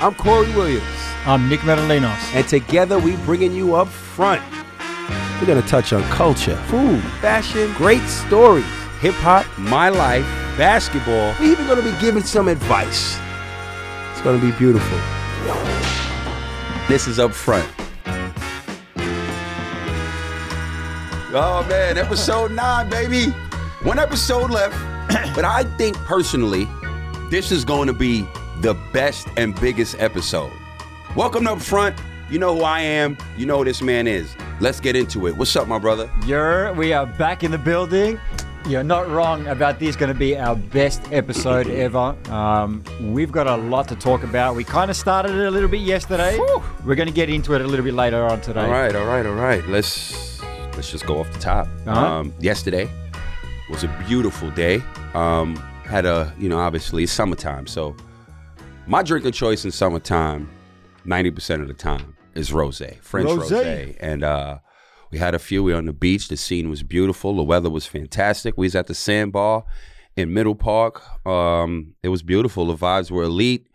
I'm Corey Williams, I'm Nick Metallinos. and together we bringing you up front. We're gonna touch on culture, food, fashion, great stories, hip hop, my life, basketball. We're even gonna be giving some advice. It's gonna be beautiful. This is up front. Oh man, episode nine, baby. One episode left, but I think personally, this is going to be the best and biggest episode. Welcome to up front. You know who I am. You know who this man is. Let's get into it. What's up, my brother? You're, we are back in the building. You're not wrong about this going to be our best episode ever. Um, we've got a lot to talk about. We kind of started it a little bit yesterday. Whew. We're going to get into it a little bit later on today. All right, all right, all right. Let's let's just go off the top. Uh-huh. Um, yesterday was a beautiful day. Um, had a you know obviously summertime, so my drinking choice in summertime, ninety percent of the time is rosé, French Rosé. rosé, and uh, we had a few. We were on the beach. The scene was beautiful. The weather was fantastic. We was at the sandbar in Middle Park. Um, it was beautiful. The vibes were elite.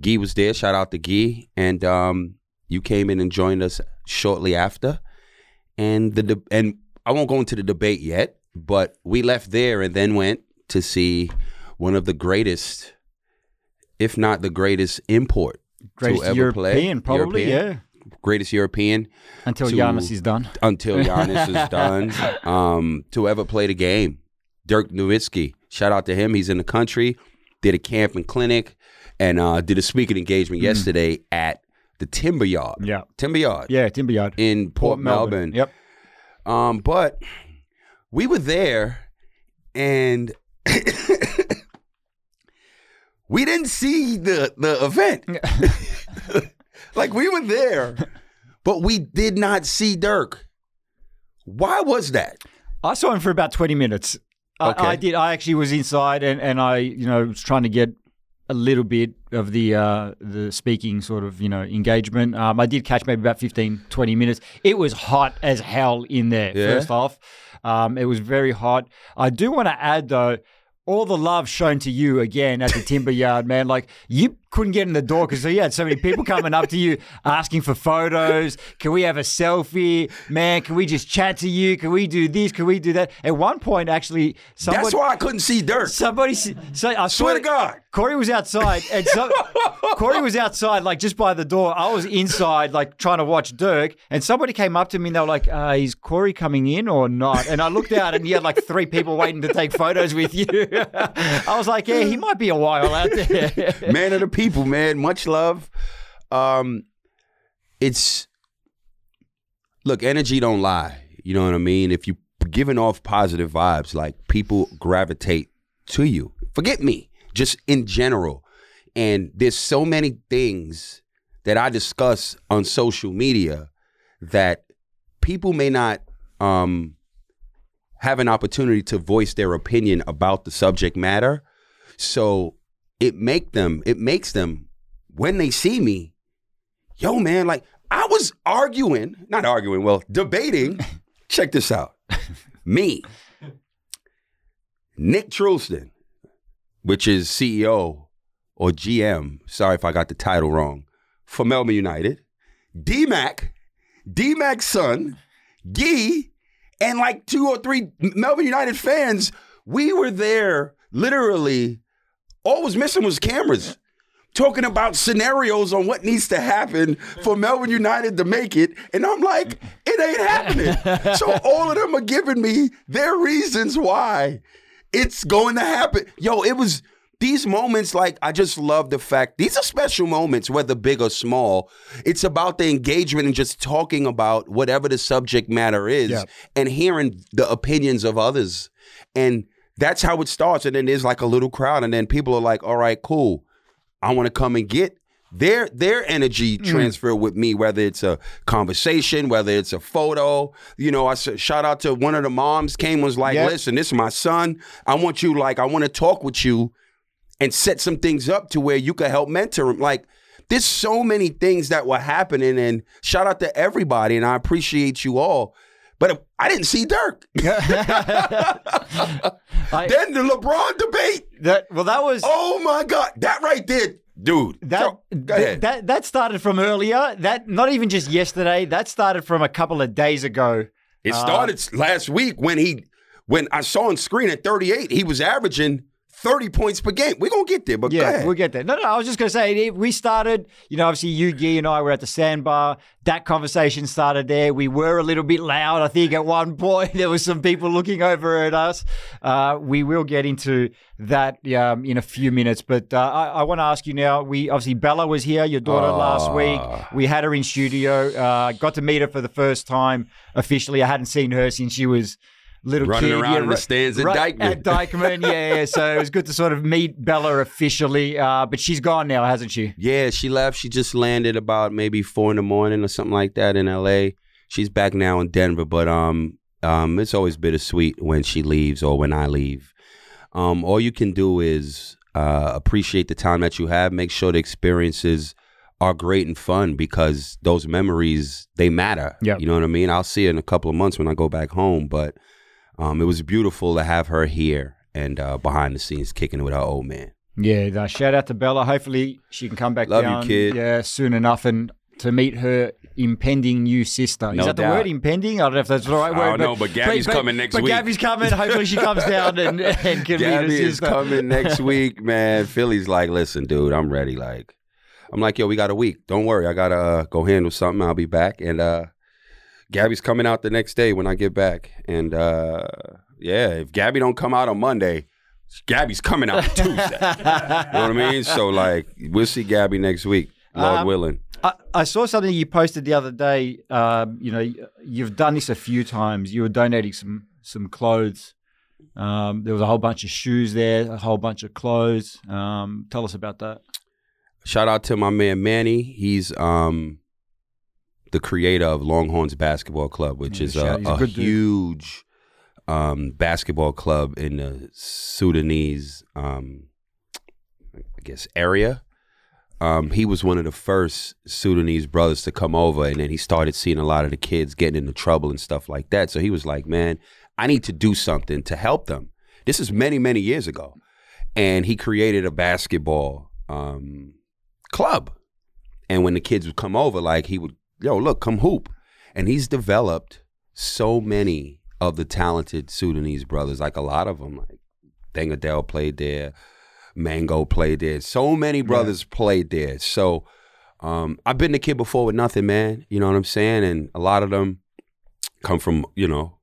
Guy was there. Shout out to Guy. And um, you came in and joined us shortly after. And the de- and I won't go into the debate yet, but we left there and then went to see one of the greatest, if not the greatest import Greatest to ever European, play. probably, European. Greatest European. Until to- Giannis is done. until Giannis is done um, to ever play the game. Dirk Nowitzki, shout out to him. He's in the country. Did a camp and clinic, and uh, did a speaking engagement yesterday at the Timber Yard. Mm. Yeah. Timber Yard Yeah, Timber Yard. in Port, Melbourne. Yep. Um, but we were there, and we didn't see the the event. like we were there, but we did not see Dirk. Why was that? I saw him for about 20 minutes. I, Okay. I did. I actually was inside and, and I, you know, was trying to get a little bit of the uh, the speaking sort of, you know, engagement. Um, I did catch maybe about 15, 20 minutes. It was hot as hell in there, Yeah? first off. Um, it was very hot. I do want to add, though, all the love shown to you again at the Timber Yard, man. Like, you couldn't get in the door because you had so many people coming up to you asking for photos. Can we have a selfie? Man, can we just chat to you? Can we do this? Can we do that? At one point, actually, somebody. That's why I couldn't see Dirk. Somebody, so I Swear to God. Corey was outside, and so, Corey was outside, like just by the door. I was inside, like trying to watch Dirk, and somebody came up to me and they were like, uh, "Is Corey coming in or not?" And I looked out, and you had like three people waiting to take photos with you. I was like, "Yeah, he might be a while out there." man of the people, man. Much love. Um, it's look, energy don't lie. You know what I mean? If you giving off positive vibes, like people gravitate to you. Forget me, just in general. And there's so many things that I discuss on social media that people may not um, have an opportunity to voice their opinion about the subject matter. So it make them, it makes them when they see me, yo man, like I was arguing, not arguing, well, debating. check this out. me, Nick Truelson, which is CEO or GM, sorry if I got the title wrong, for Melbourne United, D-Mac, D-Mac's son, Gee, and like two or three Melbourne United fans, we were there literally. All was missing was cameras talking about scenarios on what needs to happen for Melbourne United to make it. And I'm like, it ain't happening. so all of them are giving me their reasons why it's going to happen. Yo, it was these moments, like, I just love the fact these are special moments, whether big or small. It's about the engagement and just talking about whatever the subject matter is Yeah. and hearing the opinions of others. And that's how it starts. And then there's like a little crowd, and then people are like, all right, cool. I want to come and get their their energy Mm. transfer with me, whether it's a conversation, whether it's a photo. You know, I said shout out to one of the moms came was like, Yep. listen, this is my son. I want you like I want to talk with you and set some things up to where you can help mentor him. Like there's so many things that were happening, and shout out to everybody, and I appreciate you all. But I didn't see Dirk. I- then the LeBron debate. that well, that was Oh my God. That right there, dude. That, th- that that started from earlier. That not even just yesterday. That started from a couple of days ago. It Uh, started last week when he when I saw on screen at 38, he was averaging 30 points per game. We're gonna get there, but go Yeah, ahead. we'll get there. No, no, I was just going to say, we started, you know, obviously you, Guy, and I were at the sandbar. That conversation started there. We were a little bit loud. I think at one point there was some people looking over at us. Uh, we will get into that um, in a few minutes. But uh, I, I want to ask you now, we obviously, Bella was here, your daughter, last Ah. week. We had her in studio. Uh, got to meet her for the first time officially. I hadn't seen her since she was little Running kid. around in the stands at Dykeman. At Dykeman, yeah, yeah. So it was good to sort of meet Bella officially. Uh, but she's gone now, hasn't she? Yeah, she left. She just landed about maybe four in the morning or something like that in L.A. She's back now in Denver, but um, um, it's always bittersweet when she leaves or when I leave. Um, all you can do is uh, appreciate the time that you have. Make sure the experiences are great and fun because those memories they matter. Yep. You know what I mean? I'll see her in a couple of months when I go back home, but um, it was beautiful to have her here and uh, behind the scenes kicking it with her old man. Yeah. uh, shout out to Bella. Hopefully she can come back Love you, down. kid. Yeah, soon enough and to meet her impending new sister. No Is that the word impending? I don't know if that's the right I word. don't know, but Gabby's coming next but week. Gabby's coming. Hopefully she comes down and, and can meet her Gabby is sister. coming next week, man. Philly's like, listen, dude, I'm ready. Like, I'm like, yo, we got a week. Don't worry, I gotta uh, go handle something. I'll be back. And uh, Gabby's coming out the next day when I get back. And uh, yeah, if Gabby don't come out on Monday, Gabby's coming out Tuesday. you know what I mean? So like, we'll see Gabby next week, Lord Um, willing. I, I saw something you posted the other day. Um, you know, you've done this a few times. You were donating some some clothes. Um, there was a whole bunch of shoes there, a whole bunch of clothes. Um, tell us about that. Shout out to my man Manny. He's um the creator of Longhorns Basketball Club, which Yeah, is a, a a huge um basketball club in the Sudanese um I guess area. Um, he was one of the first Sudanese brothers to come over, and then he started seeing a lot of the kids getting into trouble and stuff like that. So he was like, "Man, I need to do something to help them." This is many, many years ago, and he created a basketball um, club. And when the kids would come over, like he would, yo, look, come hoop. And he's developed so many of the talented Sudanese brothers, like a lot of them, like Deng Adel played there, Mango played there. So many brothers played there. So um, I've been the kid before with nothing, man. You know what I'm saying? And a lot of them come from, you know,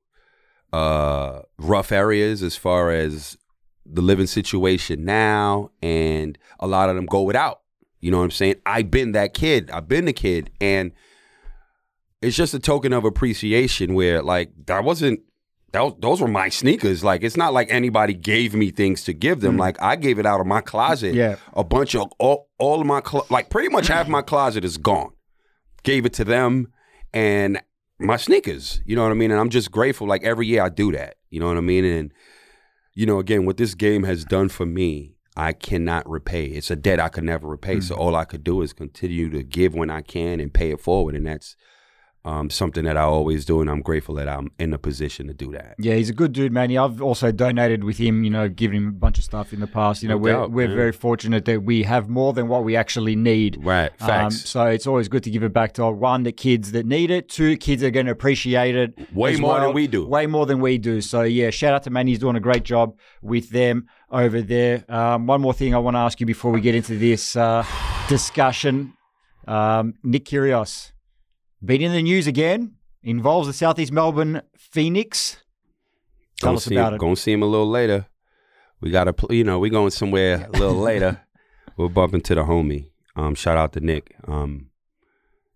uh, rough areas as far as the living situation now, and a lot of them go without. You know what I'm saying? I've been that kid. I've been the kid, and it's just a token of appreciation where, like, that wasn't. That those were my sneakers. Like, it's not like anybody gave me things to give them. Mm. Like, I gave it out of my closet. Yeah. A bunch of all, all of my clo- like pretty much half my closet is gone. Gave it to them, and my sneakers. You know what I mean? And I'm just grateful. Like every year I do that. You know what I mean? And you know, again, what this game has done for me, I cannot repay. It's a debt I could never repay. So mm. all I could do is continue to give when I can and pay it forward. And that's um, something that I always do. And I'm grateful that I'm in a position to do that. Yeah, he's a good dude, man. I've also donated with him, you know, given him a bunch of stuff in the past. You know, No we're, doubt, we're man. very fortunate that we have more than what we actually need. Right. Um, Facts. so it's always good to give it back to one, the kids that need it, two, kids are going to appreciate it. Way more than we do. Way more than we do. So yeah, shout out to Manny. He's doing a great job with them over there. Um, one more thing I want to ask you before we get into this uh, discussion. Um, Nick Kyrgios, been in the news again, involves the Southeast Melbourne Phoenix. Tell Gonna us see about it. Gonna see him a little later. We gotta, pl- you know, we going somewhere a little later. We're bumping to the homie. Um, shout out to Nick. Um,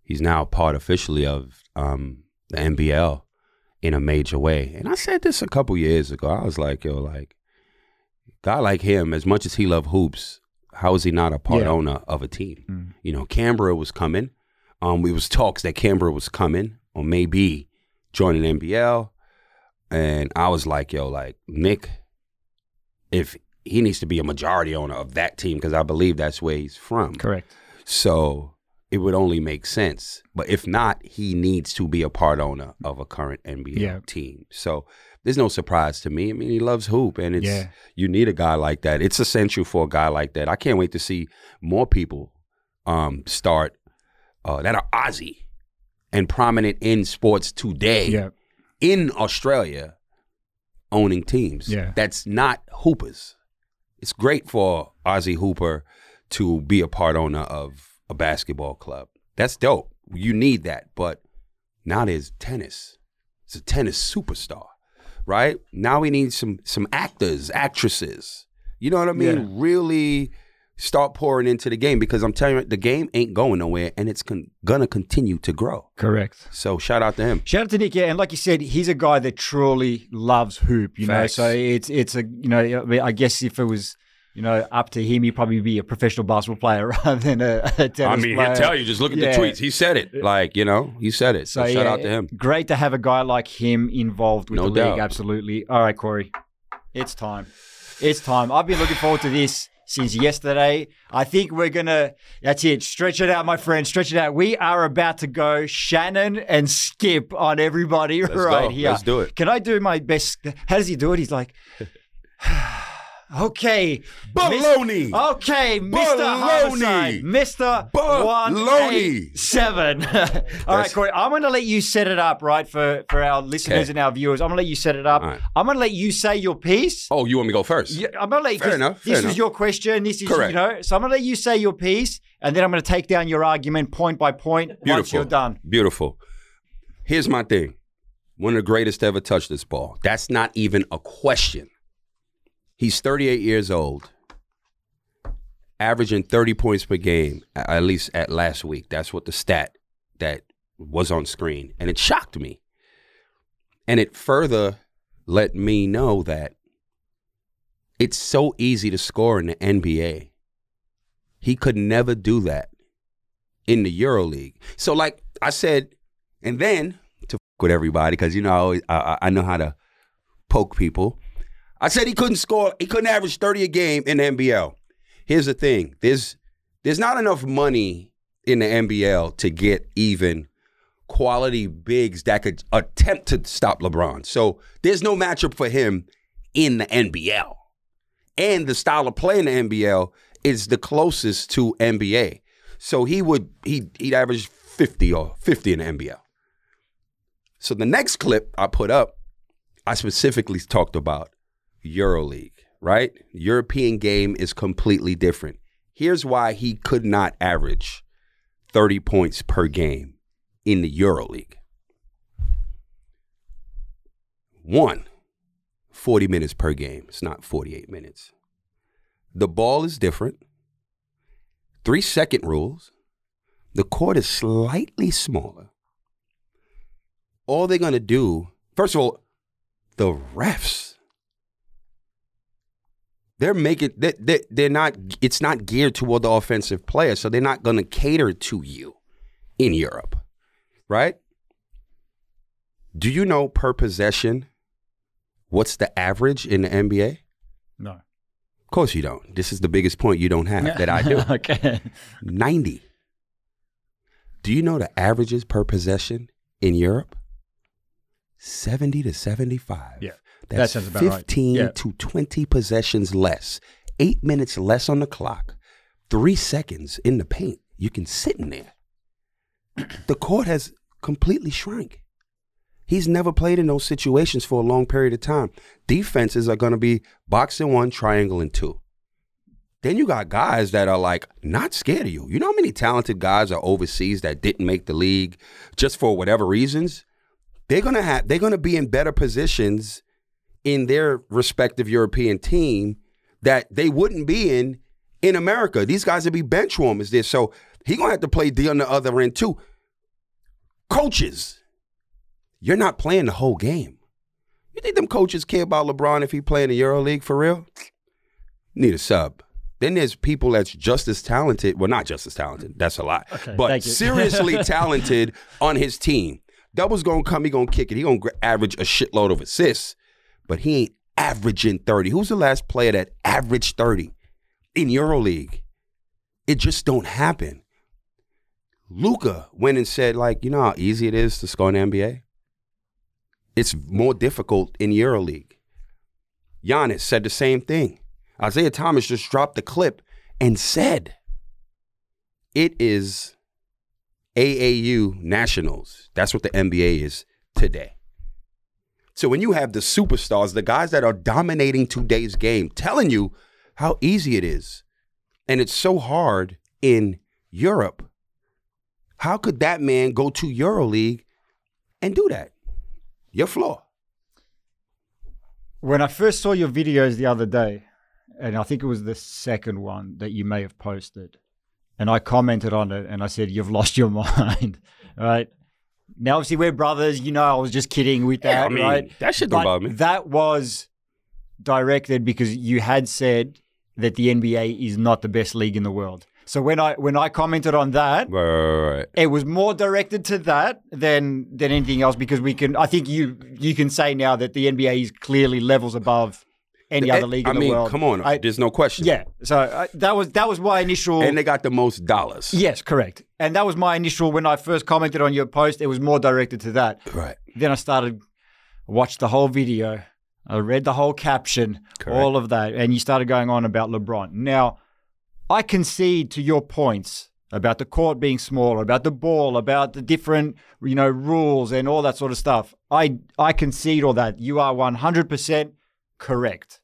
he's now a part officially of um the NBL in a major way. And I said this a couple years ago. I was like, yo, like, guy like him, as much as he loved hoops, how is he not a part Yeah. owner of a team? Mm. You know, Canberra was coming. Um, we was talks that Canberra was coming or maybe joining NBL. And I was like, yo, like Nick, if he needs to be a majority owner of that team, because I believe that's where he's from. Correct. So it would only make sense. But if not, he needs to be a part owner of a current NBA Yeah. team. So there's no surprise to me. I mean, he loves hoop, and it's Yeah. you need a guy like that. It's essential for a guy like that. I can't wait to see more people um, start uh, that are Aussie and prominent in sports today Yeah. in Australia owning teams. Yeah. That's not hoopers. It's great for Aussie Hooper to be a part owner of a basketball club. That's dope. You need that. But now there's tennis. It's a tennis superstar, right? Now we need some some actors, actresses. You know what I mean? Yeah. Really start pouring into the game because I'm telling you, the game ain't going nowhere and it's con- gonna continue to grow. Correct. So shout out to him. Shout out to Nick, yeah, and like you said, he's a guy that truly loves hoop. You Facts. know, so it's it's a you know, I mean, I guess if it was you know up to him, he'd probably be a professional basketball player rather than a, a tennis I mean, player. he'll tell you. Just look at Yeah. the tweets. He said it. Like you know, he said it. So, So shout yeah, out to him. Great to have a guy like him involved with No the league. Absolutely. All right, Corey, it's time. It's time. I've been looking forward to this since yesterday. I think we're gonna. That's it. Stretch it out, my friend. Stretch it out. We are about to go Shannon and Skip on everybody Let's right go. here. Let's do it. Can I do my best? How does he do it? He's like. Okay. Baloney. Mis- okay, Mr. Baloney. Homicide. Mr. Baloney. 187. All right, Corey, I'm going to let you set it up, right, for, for our listeners Okay. and our viewers. I'm going to let you set it up. Right. I'm going to let you say your piece. Oh, you want me to go first? Yeah, I'm going to let you. Fair enough, This fair is enough. your question. This is, Correct. you know, so I'm going to let you say your piece, and then I'm going to take down your argument point by point once you're done. Beautiful. Here's my thing. One of the greatest to ever touch this ball. That's not even a question. He's 38 years old, averaging 30 points per game, at least at last week. That's what the stat that was on screen. And it shocked me. And it further let me know that it's so easy to score in the NBA. He could never do that in the EuroLeague. So, like I said, and then to with everybody, because you know I, always, I I know how to poke people. I said he couldn't score. He couldn't average thirty a game in the NBL. Here's the thing: there's there's not enough money in the NBL to get even quality bigs that could attempt to stop LeBron. So there's no matchup for him in the NBL. And the style of play in the NBL is the closest to NBA. So he would he he'd average 50 or 50 in the NBL. So the next clip I put up, I specifically talked about EuroLeague, right? European game is completely different. Here's why he could not average 30 points per game in the EuroLeague. One, 40 minutes per game. It's not 48 minutes. The ball is different. Three second rules. The court is slightly smaller. All they're going to do, first of all, the refs, they're making, they, they, they're not, it's not geared toward the offensive player, so they're not going to cater to you in Europe, right? Do you know per possession what's the average in the NBA? No. Of course you don't. This is the biggest point you don't have that I do. okay. 90. Do you know the averages per possession in Europe? 70 to 75. Yeah, that sounds about right. 15 Yeah. to 20 possessions less. Eight minutes less on the clock. Three seconds in the paint. You can sit in there. the court has completely shrank. He's never played in those situations for a long period of time. Defenses are going to be box and one, triangle and two. Then you got guys that are like not scared of you. You know how many talented guys are overseas that didn't make the league just for whatever reasons? They're gonna have they're gonna be in better positions in their respective European team that they wouldn't be in in America. These guys would be bench warmers there. So he gonna have to play D on the other end too. Coaches, you're not playing the whole game. You think them coaches care about LeBron if he play in the EuroLeague for real? Need a sub. Then there's people that's just as talented. Well, not just as talented. That's a lot. but seriously talented on his team. Double's gonna come. He gonna kick it. He gonna average a shitload of assists, but he ain't averaging thirty. Who's the last player that averaged thirty in EuroLeague? It just don't happen. Luka went and said, like, you know how easy it is to score in the NBA? It's more difficult in EuroLeague. Giannis said the same thing. Isaiah Thomas just dropped the clip and said, it is AAU Nationals. That's what the NBA is today. So when you have the superstars, the guys that are dominating today's game, telling you how easy it is, and it's so hard in Europe, how could that man go to EuroLeague and do that? Your flaw. When I first saw your videos the other day, and I think it was the second one that you may have posted, and I commented on it and I said, You've lost your mind, right? Now, obviously, we're brothers. You know, I was just kidding with that, Yeah, I mean, right? that shit don't bother me. That was directed because you had said that the NBA is not the best league in the world. So when I when I commented on that, Right, right, right. it was more directed to that than than anything else because we can. I think you you can say now that the NBA is clearly levels above any other league I in mean, the world. come on. I- There's no question. yeah. So uh, that was that was my initial. And they got the most dollars. yes, correct. And that was my initial when I first commented on your post. It was more directed to that. Right. Then I started watched the whole video. I read the whole caption, Correct. all of that, and you started going on about LeBron. Now, I concede to your points about the court being smaller, about the ball, about the different you know rules and all that sort of stuff. I I concede all that. You are one hundred percent correct.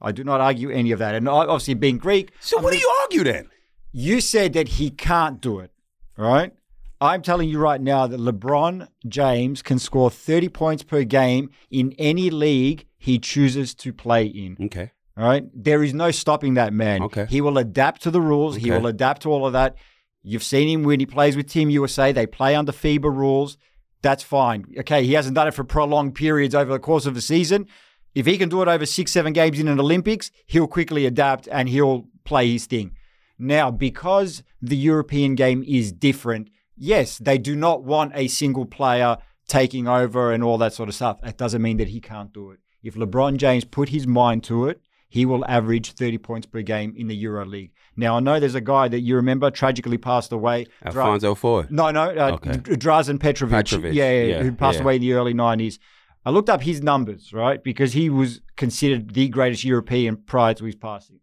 I do not argue any of that. And obviously, being Greek, So what do you argue then? you said that he can't do it, right? I'm telling you right now that LeBron James can score 30 points per game in any league he chooses to play in. Okay. All right. There is no stopping that man. Okay. He will adapt to the rules. okay. He will adapt to all of that. You've seen him when he plays with Team USA. They play under FIBA rules. That's fine. Okay. He hasn't done it for prolonged periods over the course of a season. If he can do it over six, seven games in an Olympics, he'll quickly adapt and he'll play his thing. Now, because the European game is different, yes, they do not want a single player taking over and all that sort of stuff. That doesn't mean that he can't do it. If LeBron James put his mind to it, he will average 30 points per game in the Euro League. Now, I know there's a guy that you remember tragically passed away. Dra- Alfonso Ford. no, no, uh, Okay. Drazen Petrovic. Petrovic, Yeah, yeah, yeah, who passed yeah. away in the early 90s. I looked up his numbers, right? Because he was considered the greatest European prior to his passing.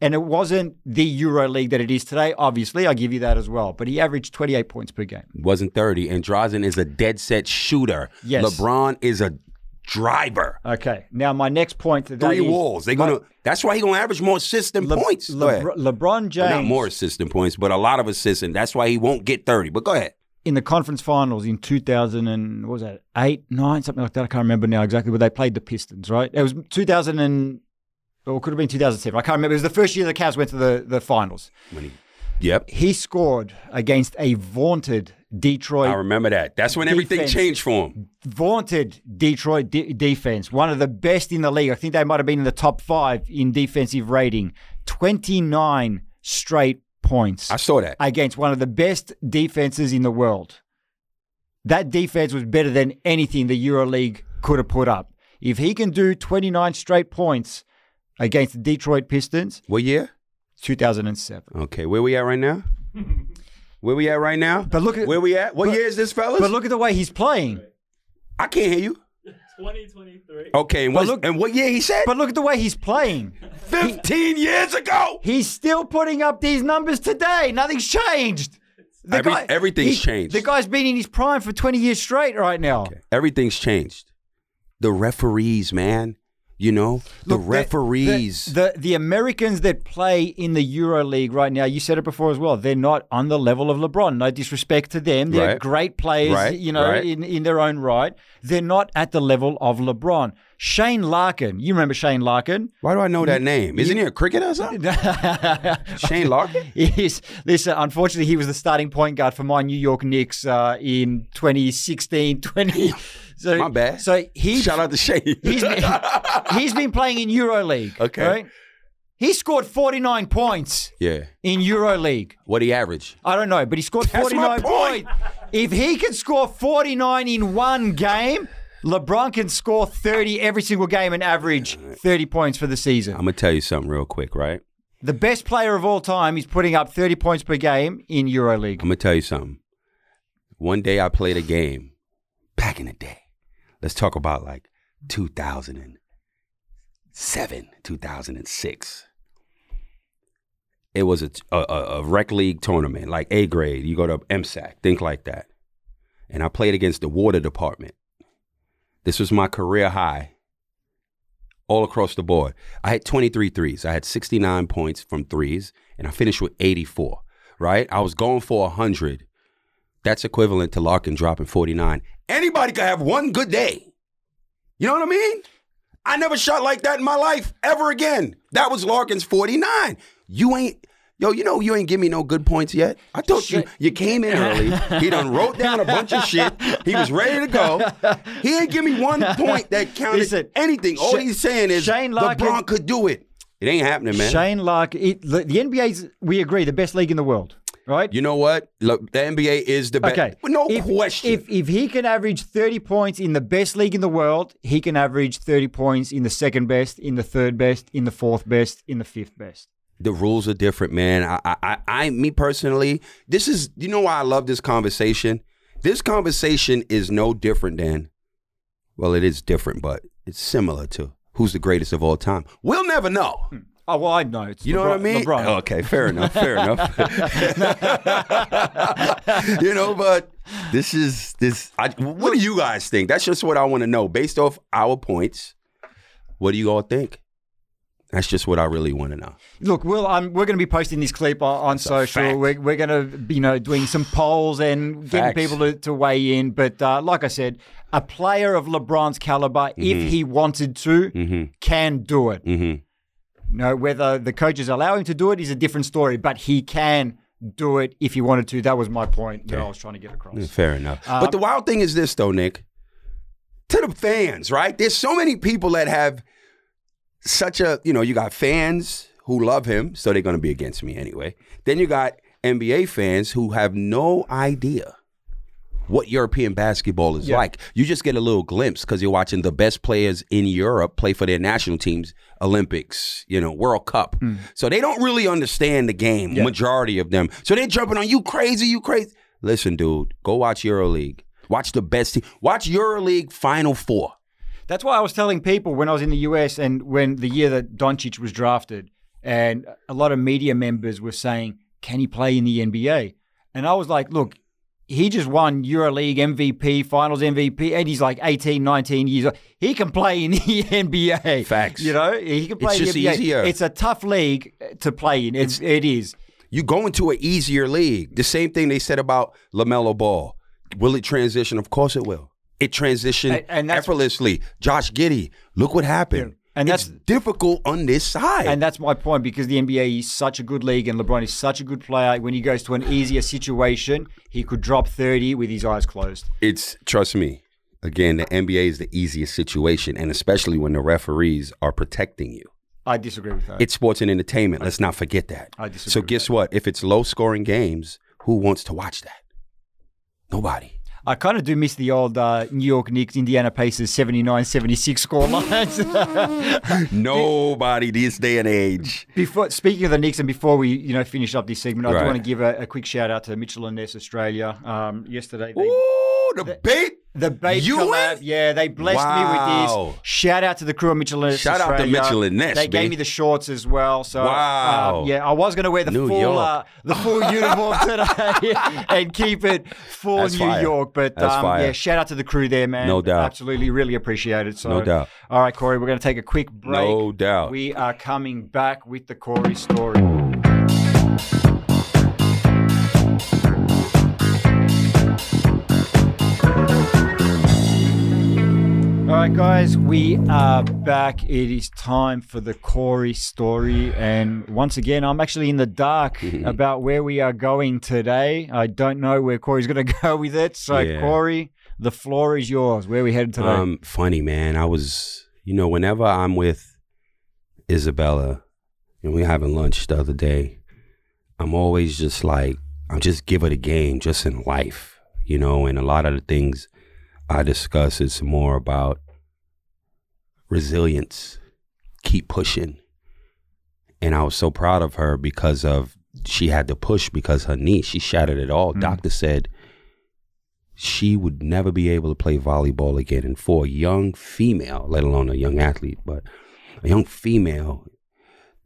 And it wasn't the Euro League that it is today. Obviously, I give you that as well. But he averaged 28 points per game. Wasn't 30. And Drazen is a dead set shooter. Yes. LeBron is a driver. Okay. Now, my next point to that Three is walls. They're gonna that's why he gonna average more assists than Le- points. Ahead. Lebr- LeBron James. Well, not more assists than points, but a lot of assists, and that's why he won't get 30. But go ahead. In the conference finals in 2000 and what was that eight nine something like that? I can't remember now exactly but they played the Pistons right? It was 2000 and or could have been 2007 I can't remember. It was the first year the Cavs went to the, the finals. When he, yep. he scored against a vaunted Detroit I remember that. That's when everything changed for him. vaunted Detroit de- defense. One of the best in the league. I think they might have been in the top five in defensive rating. 29 straight points I saw that. against one of the best defenses in the world. That defense was better than anything the EuroLeague could have put up. If he can do 29 straight points against the Detroit Pistons, What year? 2007. Okay, where we at right now? Where we at right now? But look at Where we at? What but- year is this, fellas? but look at the way he's playing. I can't hear you. 2023. Okay, and, But what's- look- and what year he said? But look at the way he's playing. 15 years ago. He's still putting up these numbers today. Nothing's changed. The Every- everything's he- changed. The guy's been in his prime for 20 years straight right now. Everything's changed. The referees, man. You know, the Look, referees. The, the the Americans that play in the Euro League right now, you said it before as well. They're not on the level of LeBron. No disrespect to them. They're Right. great players, Right, you know, right. in, in their own right. They're not at the level of LeBron. Shane Larkin, you remember Shane Larkin? Why do I know that name? Isn't he a cricketer or something? Shane Larkin? He's, listen, unfortunately, he was the starting point guard for my New York Knicks uh, in 2016, 20. So, My bad. So he Shout out to Shane. He's been, he's been playing in EuroLeague. Okay. Right? He scored 49 points yeah. in EuroLeague. What he average? I don't know, but he scored That's my 49 point. points. If he can score 49 in one game, LeBron can score 30 every single game and average 30 points for the season. I'm gonna tell you something real quick, right? The best player of all time is putting up 30 points per game in EuroLeague. I'm gonna tell you something. One day I played a game back in the day. Let's talk about like 2007, 2006. It was a, a, a rec league tournament, like A grade. You go to MSAC, think like that. And I played against the water department. This was my career high all across the board. I had 23 threes. I had 69 points from threes, and I finished with 84, right? I was going for 100. That's equivalent to Larkin dropping 49. Anybody could have one good day. You know what I mean? I never shot like that in my life ever again. That was Larkin's 49. You ain't. Yo, you know you ain't give me no good points yet. I told you you came in early. He done wrote down a bunch of shit. He was ready to go. He ain't give me one point that counted Listen, anything. All Sha- he's saying is Shane Larkin- LeBron could do it. It ain't happening, man. Shane Larkin, it, the NBA's, we agree, the best league in the world, right? you know what? Look, the NBA is the best. Okay. No if, question. If if he can average 30 points in the best league in the world, he can average 30 points in the second best, in the third best, in the fourth best, in the fifth best. the rules are different, man. I, I, I, I, me personally, this is, you know why I love this conversation? This conversation is no different than, well, it is different, but it's similar to who's the greatest of all time. We'll never know. Hmm. Oh, well, I know. It's You know what I mean? LeBron. Okay, fair enough, fair enough. you know, but this is this. I, what do you guys think? That's just what I want to know. Based off our points, what do you all think? That's just what I really want to know. Look, Will, um, we're going to be posting this clip on, on social. We're, we're going to, be, you know, doing some polls and getting people to, to weigh in. But uh, like I said, a player of LeBron's caliber, if he wanted to, can do it. Mm-hmm. No, whether the coaches allow him to do it is a different story, but he can do it if he wanted to. That was my point that I was trying to get across. Fair enough. Um, but the wild thing is this, though, Nick. To the fans, right? There's so many people that have such a, you know, you got fans who love him, so they're going to be against me anyway. Then you got NBA fans who have no idea what European basketball is Yeah. like. You just get a little glimpse because you're watching the best players in Europe play for their national teams, Olympics, you know, World Cup. Hmm. So they don't really understand the game. Yeah. majority of them. So they're jumping on you crazy, you crazy. Listen, dude, go watch EuroLeague. Watch the best team. Watch EuroLeague Final Four. That's why I was telling people when I was in the US and when the year that Doncic was drafted, and a lot of media members were saying, Can he play in the NBA? And I was like, Look, he just won EuroLeague MVP, Finals MVP, and he's like 18, 19 years old. He can play in the NBA. Facts. You know, he can play It's in just the NBA. easier. It's a tough league to play in. It's, it is. You go into an easier league. The same thing they said about LaMelo Ball. Will it transition? Of course it will. It transitioned And- and effortlessly. Josh Giddey, look what happened. And it's that's- difficult on this side. And that's my point because the NBA is such a good league and LeBron is such a good player. When he goes to an easier situation, he could drop 30 with his eyes closed. it's trust me. Again, the NBA is the easiest situation, and especially when the referees are protecting you. I disagree with that. It's sports and entertainment. Let's not forget that. I disagree So guess what? If it's low scoring games, who wants to watch that? Nobody. I kind of do miss the old uh, New York Knicks, Indiana Pacers 79 76 score lines. Nobody this day and age. before, speaking of the Knicks, and before we you know finish up this segment, I Right. do want to give a, a quick shout out to Mitchell and Ness Australia. Um, yesterday, they, Ooh, the bait. the Babe You collab, yeah, they blessed me with this. Shout out to the crew of Mitchell and Ness Shout out to Australia. Mitchell and Ness, They gave me the shorts as well. So Wow. um, yeah, I was going to wear the New full uh, the full uniform today and keep it for That's New fire. York. But That's um, yeah, shout out to the crew there, man. No doubt. Absolutely, really appreciate it. So No doubt. All right, Corey, we're going to take a quick break. No doubt. We are coming back with the Corey story. Right, guys, we are back. It is time for the Corey story. And once again, I'm actually in the dark about where we are going today. I don't know where Corey's going to go with it. So, Yeah. Corey, the floor is yours. Where are we headed today? Um, funny man. I was, you know, whenever I'm with Isabella, and we were having lunch the other day, I'm always just like, I'm just give it a game, just in life, you know. And a lot of the things I discuss it's more about resilience, keep pushing, and I was so proud of her because of she had to push because her knee she shattered it all. Mm. Doctor said she would never be able to play volleyball again, and for a young female, let alone a young athlete, but a young female,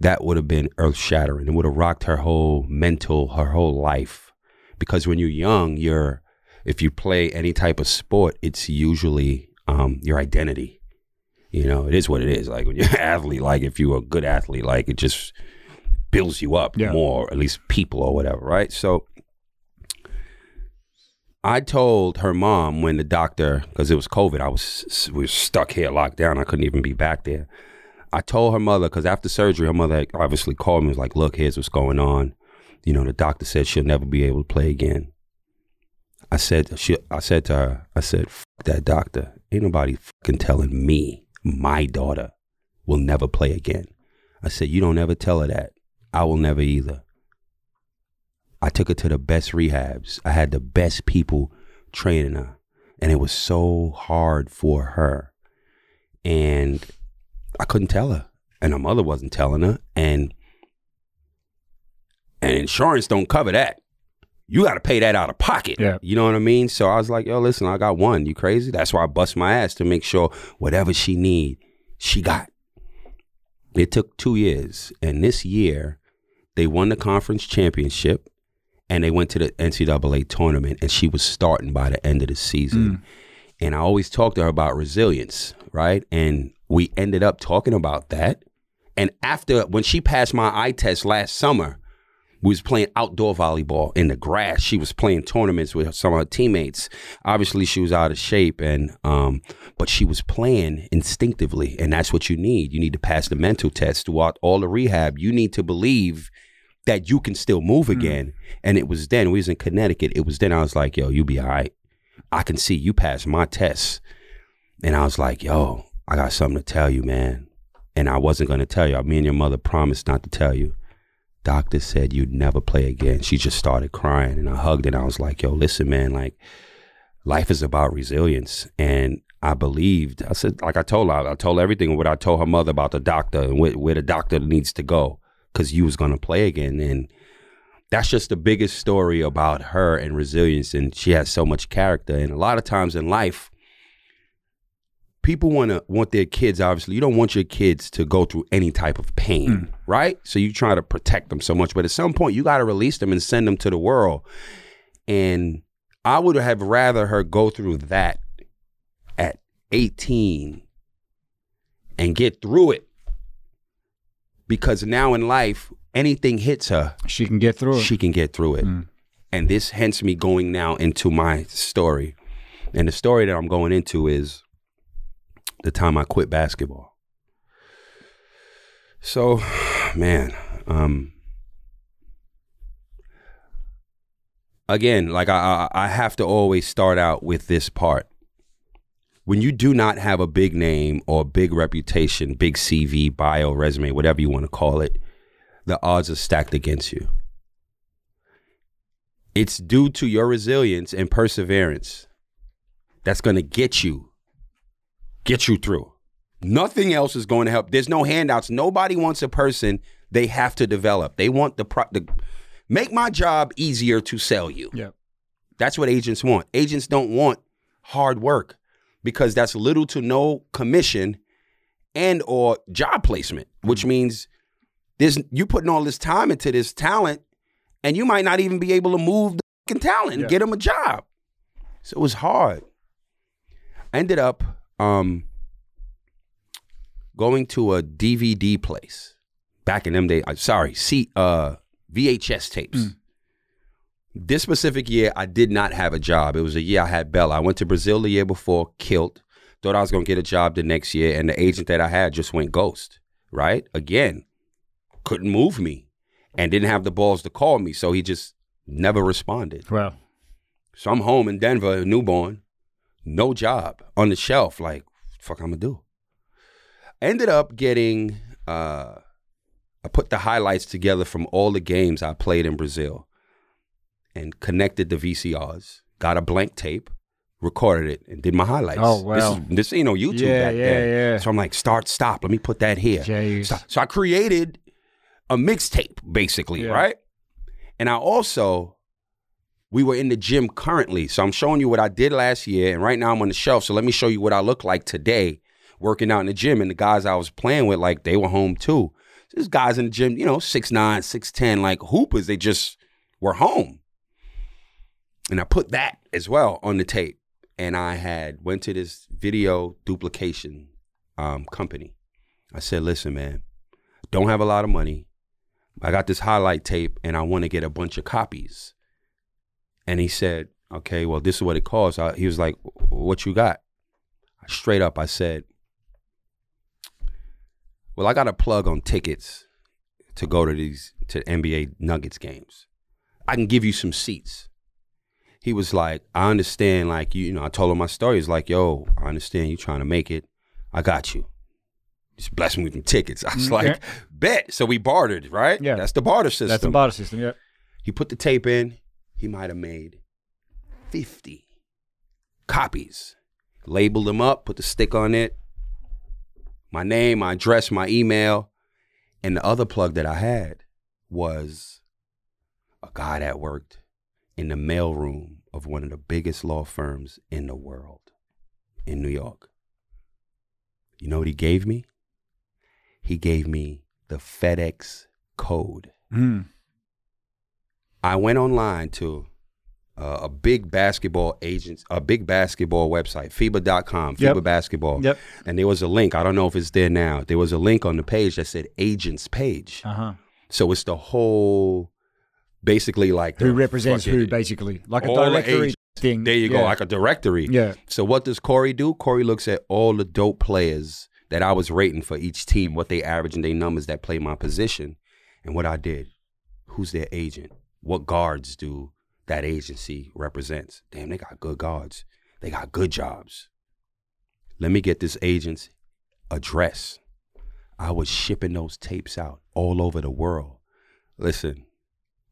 that would have been earth shattering. It would have rocked her whole mental, her whole life. Because when you're young, you're if you play any type of sport, it's usually um, your identity. You know, it is what it is. Like when you're an athlete, like if you're a good athlete, like it just builds you up Yeah. more, at least people or whatever, right? So I told her mom when the doctor, because it was COVID, I was we were stuck here, locked down. I couldn't even be back there. I told her mother because after surgery, her mother obviously called me. Was like, "Look, here's what's going on. You know, the doctor said she'll never be able to play again." I said, she, I said to her, I said, F- that doctor. Ain't nobody fucking telling me my daughter will never play again. I said, you don't ever tell her that. I will never either. I took her to the best rehabs. I had the best people training her. And it was so hard for her. And I couldn't tell her. And her mother wasn't telling her. And and insurance don't cover that. You got to pay that out of pocket. Yeah. You know what I mean? So I was like, yo, listen, I got one. You crazy? That's why I bust my ass to make sure whatever she need, she got. It took two years. And this year, they won the conference championship and they went to the NCAA tournament and she was starting by the end of the season. Mm. And I always talk to her about resilience, right? And we ended up talking about that. And after when she passed my eye test last summer, we was playing outdoor volleyball in the grass. She was playing tournaments with some of her teammates. Obviously, she was out of shape, and um, but she was playing instinctively, and that's what you need. You need to pass the mental test throughout all the rehab. You need to believe that you can still move again. And it was then we was in Connecticut. It was then I was like, "Yo, you be all right. I can see you pass my test." And I was like, "Yo, I got something to tell you, man." And I wasn't going to tell you. Me and your mother promised not to tell you doctor said you'd never play again. She just started crying and I hugged her and I was like, yo, listen, man, like life is about resilience. And I believed, I said, like I told her, I told everything what I told her mother about the doctor and where, where the doctor needs to go because you was going to play again. And that's just the biggest story about her and resilience. And she has so much character. And a lot of times in life, people want to want their kids obviously you don't want your kids to go through any type of pain mm. right so you try to protect them so much but at some point you got to release them and send them to the world and i would have rather her go through that at 18 and get through it because now in life anything hits her She can get through it. she can get through it. Mm. And this hence me going now into my story. And the story that I'm going into is the time I quit basketball. So, man, um again, like I I I have to always start out with this part. When you do not have a big name or big reputation, big CV, bio, resume, whatever you want to call it, the odds are stacked against you. It's due to your resilience and perseverance that's going to get you get you through. Nothing else is going to help. There's no handouts. Nobody wants a person they have to develop. They want the pro- the make my job easier to sell you. yeah. That's what agents want. Agents don't want hard work because that's little to no commission and or job placement, which mm-hmm. means there's you putting all this time into this talent and you might not even be able to move the fucking talent and Yeah. get them a job. So it was hard. I ended up um, going to a DVD place back in them days. uh, Sorry, see, uh, VHS tapes. This specific year, I did not have a job. It was a year I had Bella. I went to Brazil the year before, killed. Thought I was gonna get a job the next year, and the agent that I had just went ghost. Right again, couldn't move me, and didn't have the balls to call me, so he just never responded. Well, So I'm home in Denver, newborn, no job, on the shelf. Like, fuck, I'm gonna do. Ended up getting. uh I put the highlights together from all the games I played in Brazil, and connected the VCRs. Got a blank tape, recorded it, and did my highlights. Oh, wow. This, is, this ain't no YouTube Yeah, back yeah, then. yeah. So I'm like, start, stop. Let me put that here. So I created a mixtape, basically, Yeah. right? And I also, we were in the gym currently. So I'm showing you what I did last year. And right now I'm on the shelf. So let me show you what I look like today working out in the gym. And the guys I was playing with, like, they were home too. So there's guys in the gym, you know, 6'9, 6'10, like hoopers. They just were home. And I put that as well on the tape. And I had went to this video duplication um, company. I said, listen, man, don't have a lot of money. I got this highlight tape and I want to get a bunch of copies. And he said, okay, well, this is what it costs. I, he was like, what you got? Straight up, I said, well, I got a plug on tickets to go to these to NBA Nuggets games. I can give you some seats. He was like, I understand, like you, you know, I told him my story. He's like, yo, I understand you trying to make it. I got you. Just bless me with some tickets. I was Mm, like, bet. So we bartered, right? Yeah. That's the barter system. That's the barter system. Yeah. He put the tape in. He might have made 50 copies. Labeled them up, put the stick on it. My name, my address, my email. And the other plug that I had was a guy that worked in the mailroom of one of the biggest law firms in the world in New York. You know what he gave me? He gave me the FedEx code. Mm. I went online to uh, a big basketball agent, a big basketball website, FIBA.com, Yep. FIBA basketball. Yep. And there was a link. I don't know if it's there now. There was a link on the page that said agents page. Uh huh. So it's the whole, basically like Who represents fucking- who, basically, like a directory thing. There you go, like a directory. yeah. So what does Corey do? Corey looks at all the dope players that I was rating for each team, what they average and their numbers that play my position, and what I did. Who's their agent? What guards do that agency represents? Damn, they got good guards. They got good jobs. Let me get this agent's address. I was shipping those tapes out all over the world. Listen,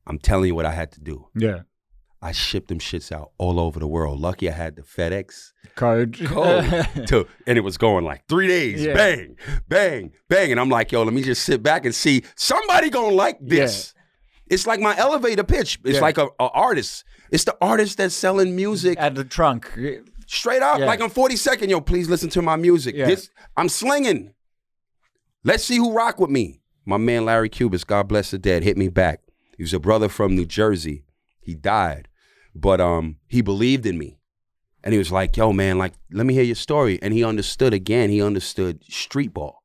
I'm telling you what I had to do. Yeah. I shipped them shits out all over the world. Lucky I had the FedEx Code. code to, and it was going like three days, Yeah. bang, bang, bang, and I'm like, yo, let me just sit back and see somebody gonna like this. It's like my elevator pitch. It's Yeah. like a, a artist. It's the artist that's selling music At the trunk. straight up. Yeah. Like on 42nd, yo, please listen to my music. Yeah. This I'm slinging. Let's see who rock with me. My man Larry Cubis, God bless the dead, hit me back. He was a brother from New Jersey. He died, but um, he believed in me, and he was like, "Yo, man, like, let me hear your story." And he understood again. He understood street ball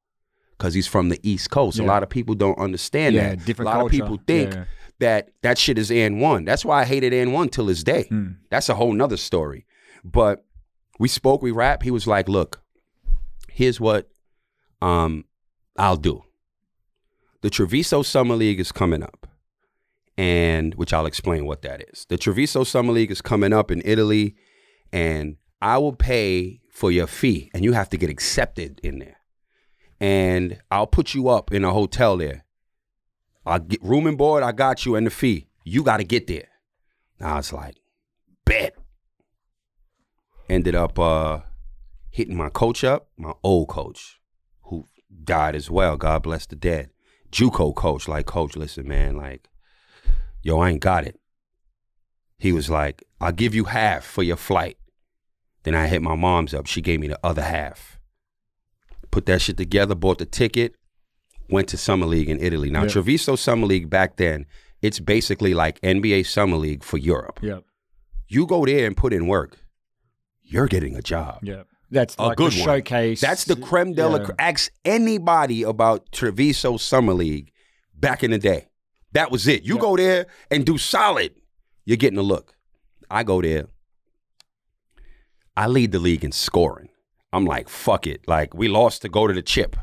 because he's from the East Coast. A lot of people don't understand Yeah, that. different A lot culture. of people think Yeah. that that shit is AND1. That's why I hated AND1 till this day. Hmm. That's a whole nother story. But we spoke, we rap. He was like, "Look, here's what um I'll do. The Treviso Summer League is coming up, and which I'll explain what that is. The Treviso Summer League is coming up in Italy, and I will pay for your fee, and you have to get accepted in there. And I'll put you up in a hotel there. I'll get room and board. I got you, and the fee. You got to get there. Now it's like, bet. Ended up uh, hitting my coach up, my old coach, who died as well. God bless the dead. JUCO coach, like, coach, listen, man, like, yo, I ain't got it. He was like, I'll give you half for your flight. Then I hit my mom's up. She gave me the other half. Put that shit together, bought the ticket, went to Summer League in Italy. Now, Yeah. Treviso Summer League back then, it's basically like NBA Summer League for Europe. Yeah. You go there and put in work, you're getting a job. Yeah. That's A like good the one. showcase. That's the creme de la Yeah. creme. Ask anybody about Treviso Summer League back in the day. That was it. You Yeah. go there and do solid, you're getting a look. I go there. I lead the league in scoring. I'm like, fuck it. Like, we lost to go to the chip.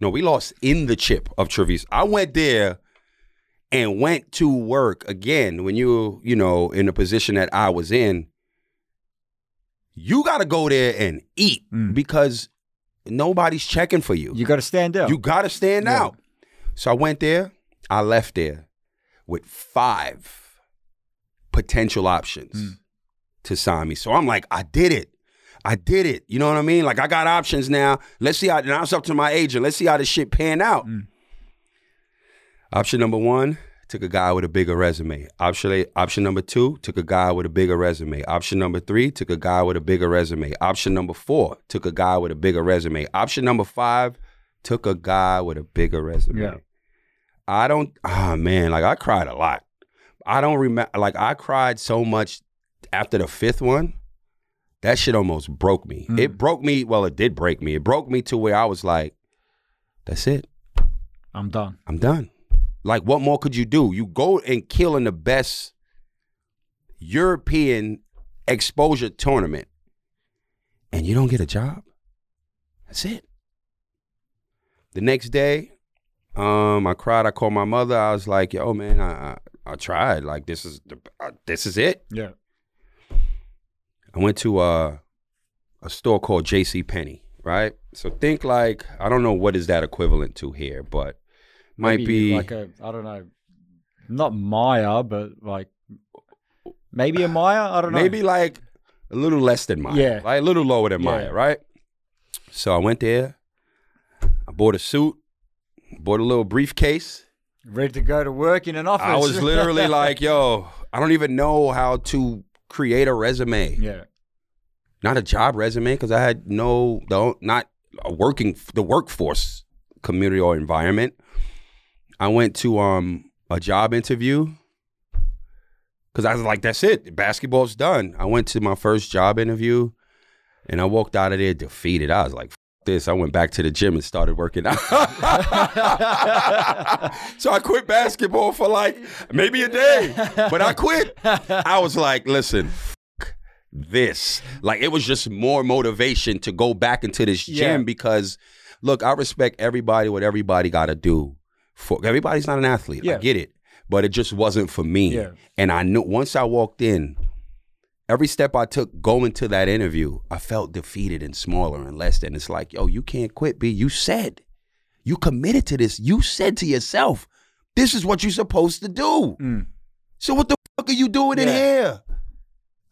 No, we lost in the chip of Treviso. I went there and went to work again when you, you know, in the position that I was in. You got to go there and eat Mm. because nobody's checking for you. You got to stand out. You got to stand Yeah. out. So I went there. I left there with five potential options Mm. to sign me. So I'm like, I did it. I did it. You know what I mean? Like I got options now. Let's see how now it's up to my agent. Let's see how this shit pan out. Mm. Option number one, took a guy with a bigger resume. Option option number two, took a guy with a bigger resume. Option number three, took a guy with a bigger resume. Option number four, took a guy with a bigger resume. Option number five, took a guy with a bigger resume. Yeah. I don't. Ah, man, like I cried a lot. I don't remember. Like I cried so much after the fifth one. That shit almost broke me. Mm. It broke me. Well, it did break me. It broke me to where I was like, "That's it. I'm done. I'm done." Like, what more could you do? You go and kill in the best European exposure tournament, and you don't get a job. That's it. The next day, um, I cried. I called my mother. I was like, "Yo, man, I I, I tried. Like, this is the uh, this is it." Yeah. I went to uh, a store called J.C. Penney. Right. So think like I don't know what is that equivalent to here, but might Maybe be like a I don't know, not Myer, but like maybe a Myer. I don't know. maybe like a little less than Myer. Yeah. Like a little lower than Yeah. Myer, right? So I went there. I bought a suit, bought a little briefcase. ready to go to work in an office. I was literally like, yo, I don't even know how to create a resume. yeah, Not a job resume, because I had no, the, not a working, the workforce community or environment. I went to um a job interview because I was like, that's it. Basketball's done. I went to my first job interview and I walked out of there defeated. I was like, this. I went back to the gym and started working out. so I quit basketball for like maybe a day, but I quit. I was like, listen, this. Like it was just more motivation to go back into this gym Yeah. because look, I respect everybody what everybody got to do. For everybody's not an athlete. I get it. But it just wasn't for me. Yeah. And I knew once I walked in, every step I took going to that interview, I felt defeated and smaller and less than. It's like, yo, you can't quit, B. You said, you committed to this. You said to yourself, this is what you're supposed to do. Mm. So what the fuck are you doing in here?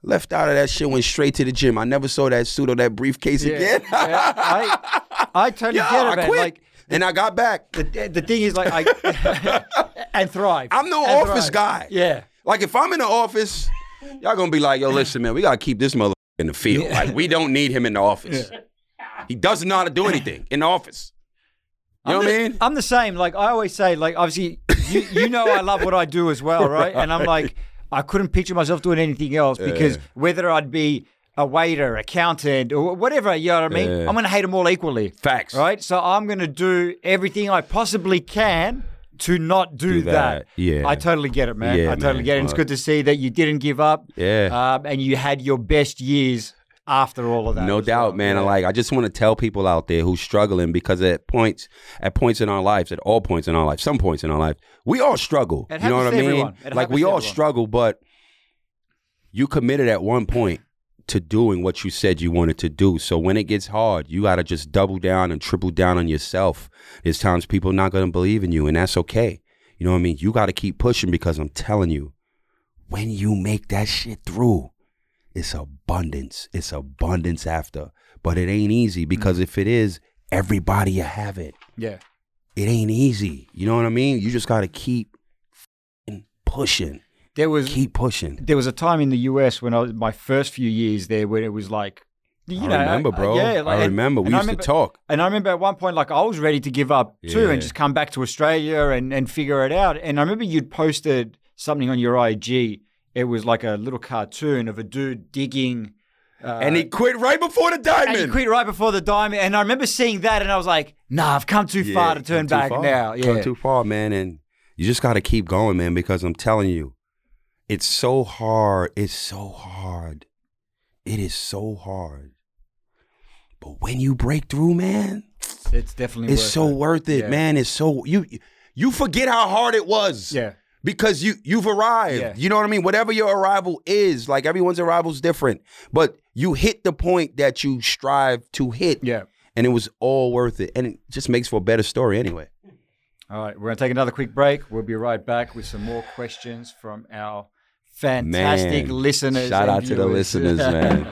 Left out of that shit, went straight to the gym. I never saw that suit or that briefcase Yeah. again. Yeah, I, I totally Yeah, get it, I man. quit. Like and I got back. the, the thing is, like I and thrive. I'm no And office thrive. guy. Yeah, Like if I'm in the office, y'all gonna be like, yo, listen, man, we gotta keep this mother in the field. Like we don't need him in the office. He doesn't know how to do anything in the office. You know I'm what the, I mean? I'm the same. Like I always say, like obviously you, you know I love what I do as well, right? And I'm like, I couldn't picture myself doing anything else because whether I'd be a waiter, accountant, or whatever, you know what I mean? Yeah. I'm gonna hate them all equally. Facts. Right? So I'm gonna do everything I possibly can to not do, Do that. that. Yeah. I totally get it, man. Yeah, I totally man. get it. And it's good to see that you didn't give up. Yeah. Um, and you had your best years after all of that. No doubt, well. man. I Yeah. Like I just want to tell people out there who's struggling because at points, at points in our lives, at all points in our life, some points in our life, we all struggle. You know what I mean? Like we all everyone. struggle, but you committed at one point to doing what you said you wanted to do. So when it gets hard, you got to just double down and triple down on yourself. There's times people not going to believe in you, and that's okay. You know what I mean? You got to keep pushing because I'm telling you, when you make that shit through, it's abundance. It's abundance after. But it ain't easy mm. because if it is, everybody will have it. Yeah. It ain't easy. You know what I mean? You just got to keep pushing. There was Keep pushing. there was a time in the US when I was my first few years there when it was like you I know, remember, uh, bro. yeah, like, I and- remember. We and used remember- to talk. And I remember at one point, like I was ready to give up too Yeah. and just come back to Australia and, and figure it out. And I remember you'd posted something on your IG. It was like a little cartoon of a dude digging. Uh, and he quit right before the diamond. and he quit right before the diamond. And I remember seeing that, and I was like, "Nah, I've come too Yeah, far to turn back far. now." Come Yeah, too far, man. And you just got to keep going, man, because I'm telling you, it's so hard. It's so hard. It is so hard. But when you break through, man, it's definitely it's worth so it. worth it, Yeah. man. It's so you you forget how hard it was. Yeah, Because you you've arrived. Yeah. You know what I mean? Whatever your arrival is, like everyone's arrival is different. But you hit the point that you strive to hit. yeah. And it was all worth it. And it just makes for a better story anyway. All right, we're gonna take another quick break. We'll be right back with some more questions from our fantastic Man, listeners. Shout out to the listeners, man.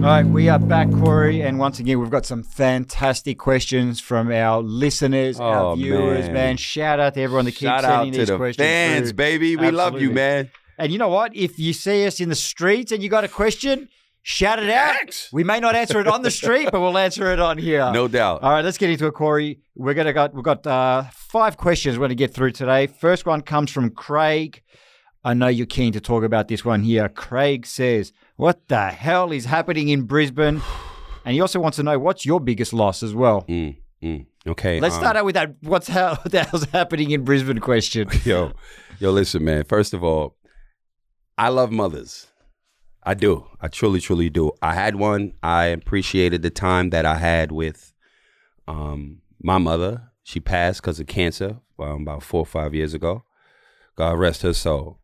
All right, we are back, Corey, and once again, we've got some fantastic questions from our listeners, our Oh, viewers. Man. man. shout out to everyone that keeps Shout sending out to these the questions. fans, through. baby. We love you, man. And you know what? If you see us in the streets and you got a question, shout it out. X. We may not answer it on the street, but we'll answer it on here. No doubt. All right, let's get into it, Corey. We're gonna got we've got uh, five questions we're gonna get through today. First one comes from Craig. I know you're keen to talk about this one here. Craig says, "What the hell is happening in Brisbane?" And he also wants to know what's your biggest loss as well. Mm, mm. Okay. Let's um, start out with that. What's hell? What the hell's happening in Brisbane? Question. yo, yo, listen, man. First of all, I love mothers. I do. I truly, truly do. I had one. I appreciated the time that I had with um, my mother. She passed because of cancer um, about four or five years ago. God rest her soul.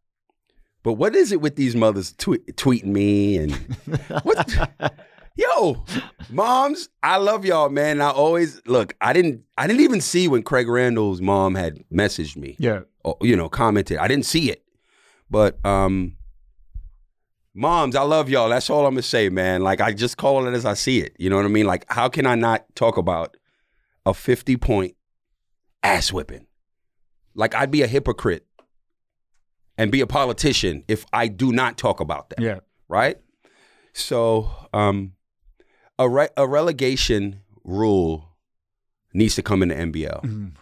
But what is it with these mothers tweet, tweeting me and what? Yo, moms, I love y'all, man. I always look. I didn't. I didn't even see when Craig Randall's mom had messaged me Yeah. or, you know, commented. I didn't see it. But um moms, I love y'all. That's all I'm gonna say, man. Like I just call it as I see it. You know what I mean? Like, how can I not talk about a 50 point ass whipping? Like I'd be a hypocrite and be a politician if I do not talk about that Yeah. right? So, um, a re- a relegation rule needs to come in the NBL.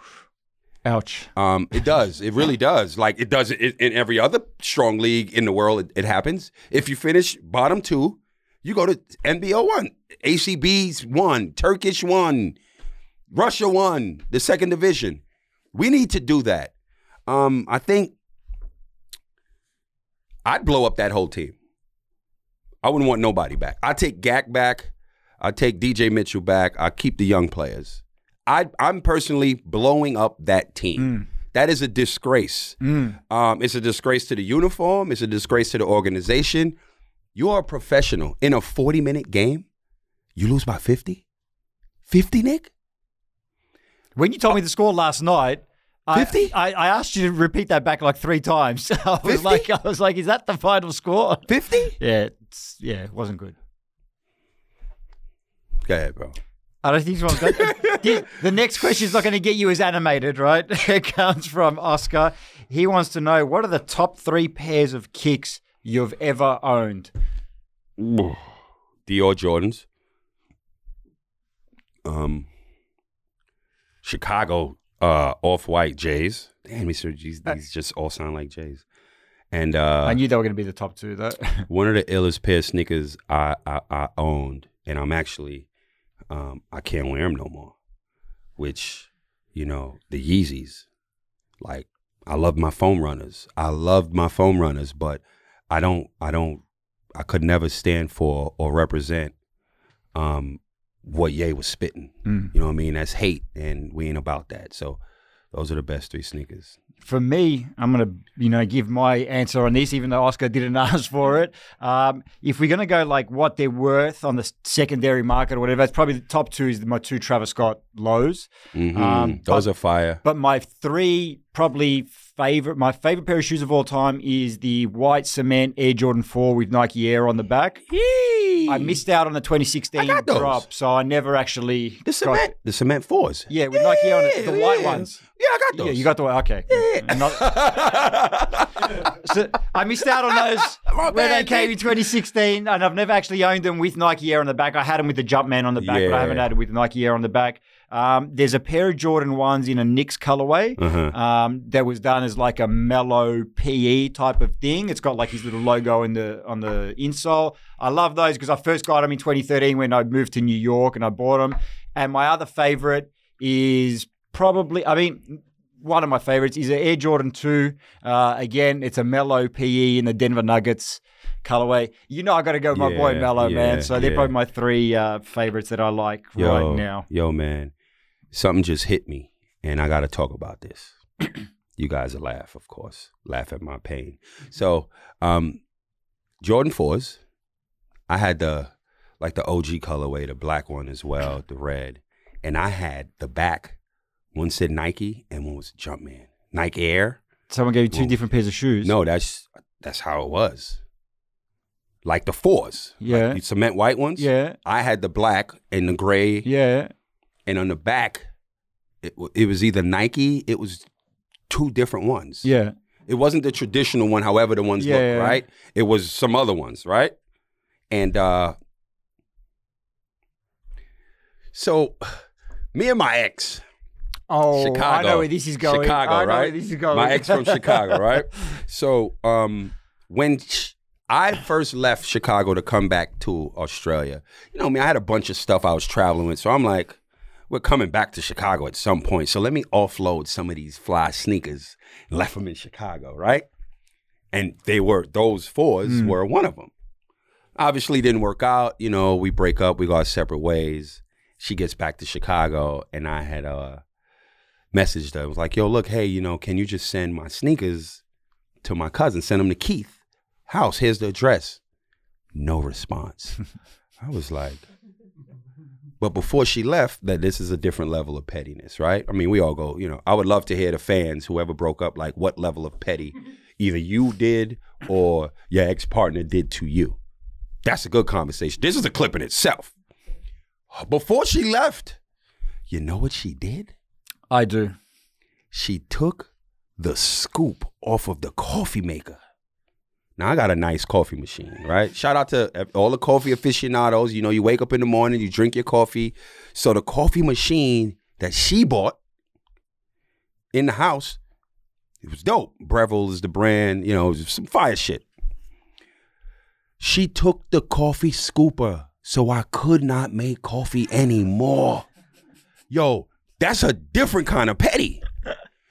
Ouch. Um, it does. It really does. Like it does in, in every other strong league in the world. It, it happens. If you finish bottom two, you go to NBL one, ACB's one, Turkish one, Russia one, the second division. We need to do that. Um, I think I'd blow up that whole team. I wouldn't want nobody back. I take Gak back. I take DJ Mitchell back. I keep the young players. I, I'm personally blowing up that team. That is a disgrace. Um, it's a disgrace to the uniform. It's a disgrace to the organization. You are a professional. In a 40 minute game, you lose by 50? 50, Nick? When you told me the score last night, I, 50? I, I asked you to repeat that back like three times. I was 50? like, I was like, is that the final score? 50? Yeah, it's, yeah, it wasn't good. Go ahead, bro. I don't think this one's good. the, the next question is not going to get you as animated, right? It comes from Oscar. He wants to know what are the top three pairs of kicks you've ever owned? Dior Jordans. Um, Chicago uh, off white Jays. Damn, these, are, these, these just all sound like Jays. And uh, I knew they were going to be the top two, though. one of the illest pair of sneakers I, I, I owned, and I'm actually um, I can't wear them no more. Which you know the Yeezys, like I love my foam runners. I loved my foam runners, but I don't I don't I could never stand for or represent um, what Ye was spitting. Mm. You know what I mean? That's hate, and we ain't about that. So those are the best three sneakers. For me, I'm going to, you know, give my answer on this, even though Oscar didn't ask for it. Um, if we're going to go like what they're worth on the secondary market or whatever, it's probably the top two is my two Travis Scott lows. Mhm. Um, those but- are fire. But my three probably favorite, my favorite pair of shoes of all time is the white cement Air Jordan 4 with Nike Air on the back. I missed out on the 2016 got those. drop, so I never actually The got- cement, the cement fours. Yeah, with Nike Air on it, the white yeah. ones. Yeah, I got those. Yeah, you got the white. okay. And not- so I missed out on those when they bad, came in 2016, and I've never actually owned them with Nike Air on the back. I had them with the Jumpman on the back, but I haven't had it with Nike Air on the back. Um, there's a pair of Jordan ones in a Knicks colorway Uh-huh. um, that was done as like a Melo PE type of thing. It's got like his little logo in the on the insole. I love those because I first got them in 2013 when I moved to New York and I bought them. And my other favorite is probably, I mean, one of my favorites is an Air Jordan 2. Uh, again, it's a Melo PE in the Denver Nuggets colorway. You know, I got to go with my boy Yeah, Melo, man. So they're yeah. probably my three uh, favorites that I like yo, right now. Yo, man, something just hit me, and I got to talk about this. you guys will laugh, of course, laugh at my pain. So, um, Jordan fours, I had the like the OG colorway, the black one as well, the red, and I had the back. One said Nike, and one was Jumpman. Nike Air. Someone gave you two Well, different pairs of shoes. No, that's that's how it was. like the fours. Yeah. Like the cement white ones. Yeah. I had the black and the gray, Yeah. and on the back, it, it was either Nike. It was two different ones. Yeah. It wasn't the traditional one, however the ones Yeah, look, yeah. right? It was some other ones, right? And uh so me and my ex, Oh, Chicago. I know where this is going. Chicago, right? this is going. my ex from Chicago, right? So um when sh- I first left Chicago to come back to Australia, you know, I mean, I had a bunch of stuff I was traveling with, so I'm like, we're coming back to Chicago at some point, so let me offload some of these fly sneakers. and Left them in Chicago, right? And they were those fours Mm. were one of them. Obviously, didn't work out. You know, we break up, we go our separate ways. She gets back to Chicago, and I had uh messaged her. I was like, yo, look, hey, you know, can you just send my sneakers to my cousin? Send them to Keith house. Here's the address. No response. I was like, but before she left, that this is a different level of pettiness, right? I mean, we all go, you know, I would love to hear the fans, whoever broke up, like what level of petty either you did or your ex partner did to you. That's a good conversation. This is a clip in itself. Before she left, you know what she did? I do. she took the scoop off of the coffee maker. Now I got a nice coffee machine, right? Shout out to all the coffee aficionados. You know, you wake up in the morning, you drink your coffee. So the coffee machine that she bought in the house, it was dope. Breville is the brand, you know, some fire shit. She took the coffee scooper, so I could not make coffee anymore. Yo, that's a different kind of petty.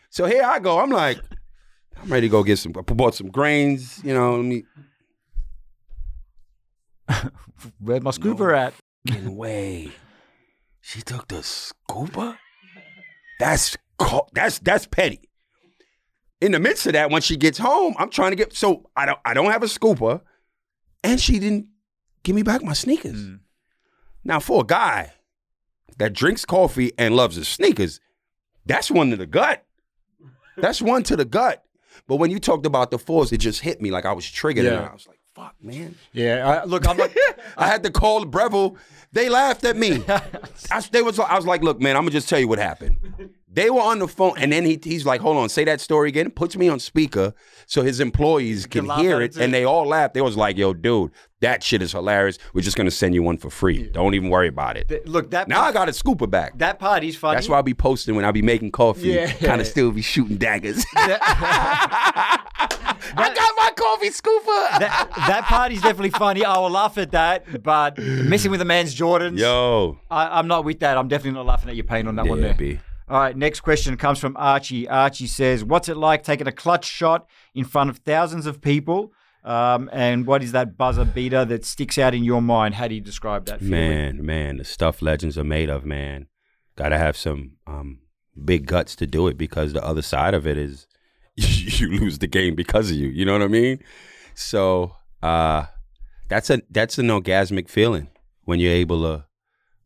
So here I go. I'm like, I'm ready to go get some. I bought some grains. You know, let me Where's my scooper at? fucking way. She took the scooper. That's that's that's petty. In the midst of that, when she gets home, I'm trying to get. So I don't I don't have a scooper, and she didn't give me back my sneakers. Mm. Now for a guy that drinks coffee and loves his sneakers, that's one to the gut. That's one to the gut. But when you talked about the fours, it just hit me like I was triggered. And Yeah. I was like, fuck, man. Yeah. I, look, I'm not. I had to call Breville. They laughed at me. I, they was, I was like, look, man, I'm gonna just tell you what happened. They were on the phone, and then he, he's like, hold on, say that story again. Puts me on speaker so his employees can, Can hear it, and they all laughed. They was like, yo, dude, that shit is hilarious. We're just gonna send you one for free. Don't even worry about it. Th- Look, that Now I got a scooper back. that part is funny. That's why I'll be posting when I be making coffee. Yeah. Kind of still be shooting daggers. I got my coffee scooper. that, that part is definitely funny. I will laugh at that, but messing with a man's Jordans, Yo. I, I'm not with that. I'm definitely not laughing at your pain on that one Yeah, there. B. All right, next question comes from Archie. Archie says, "What's it like taking a clutch shot in front of thousands of people?" Um, and what is that buzzer beater that sticks out in your mind? How do you describe that? feeling? Man, man, the stuff legends are made of, man. Gotta have some um, big guts to do it because the other side of it is you lose the game because of you. You know what I mean? So uh, that's a that's an orgasmic feeling when you're able to